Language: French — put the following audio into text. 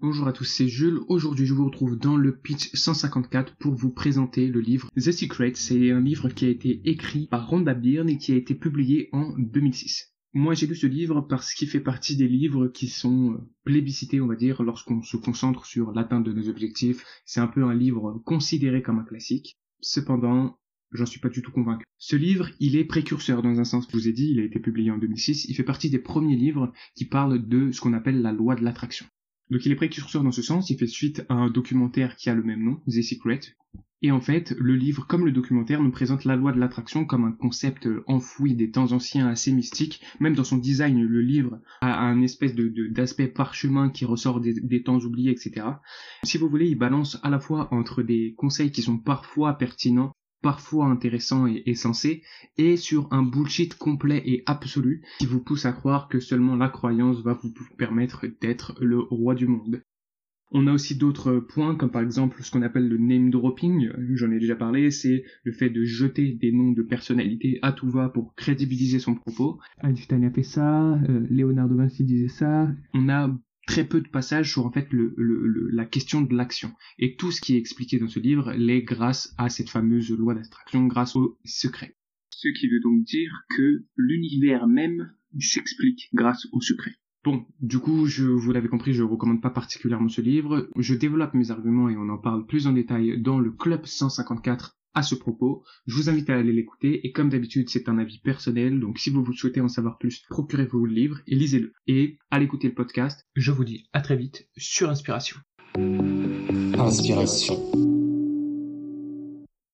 Bonjour à tous, c'est Jules. Aujourd'hui, je vous retrouve dans le pitch 154 pour vous présenter le livre The Secret. C'est un livre qui a été écrit par Rhonda Byrne et qui a été publié en 2006. Moi, j'ai lu ce livre parce qu'il fait partie des livres qui sont plébiscités, on va dire, lorsqu'on se concentre sur l'atteinte de nos objectifs. C'est un peu un livre considéré comme un classique. Cependant, j'en suis pas du tout convaincu. Ce livre, il est précurseur dans un sens, je vous ai dit, il a été publié en 2006, il fait partie des premiers livres qui parlent de ce qu'on appelle la loi de l'attraction. Donc il est précurseur dans ce sens, il fait suite à un documentaire qui a le même nom, The Secret. Et en fait, le livre, comme le documentaire, nous présente la loi de l'attraction comme un concept enfoui des temps anciens assez mystique. Même dans son design, le livre a un espèce d'aspect parchemin qui ressort des temps oubliés, etc. Si vous voulez, il balance à la fois entre des conseils qui sont parfois pertinents parfois intéressant et, essentiel, et sur un bullshit complet et absolu qui vous pousse à croire que seulement la croyance va vous permettre d'être le roi du monde. On a aussi d'autres points, comme par exemple ce qu'on appelle le name dropping, j'en ai déjà parlé, c'est le fait de jeter des noms de personnalités à tout va pour crédibiliser son propos. Einstein a fait ça, euh, Léonard de Vinci disait ça. On a très peu de passages sur en fait la question de l'action. Et tout ce qui est expliqué dans ce livre l'est grâce à cette fameuse loi d'abstraction, grâce au secret. Ce qui veut donc dire que l'univers même s'explique grâce au secret. Bon, du coup, je vous l'avez compris, je ne recommande pas particulièrement ce livre. Je développe mes arguments et on en parle plus en détail dans le club 154 à ce propos. Je vous invite à aller l'écouter et comme d'habitude c'est un avis personnel donc si vous, vous souhaitez en savoir plus, procurez-vous le livre et lisez-le. Et allez écouter le podcast. Je vous dis à très vite sur Inspiration. Inspiration.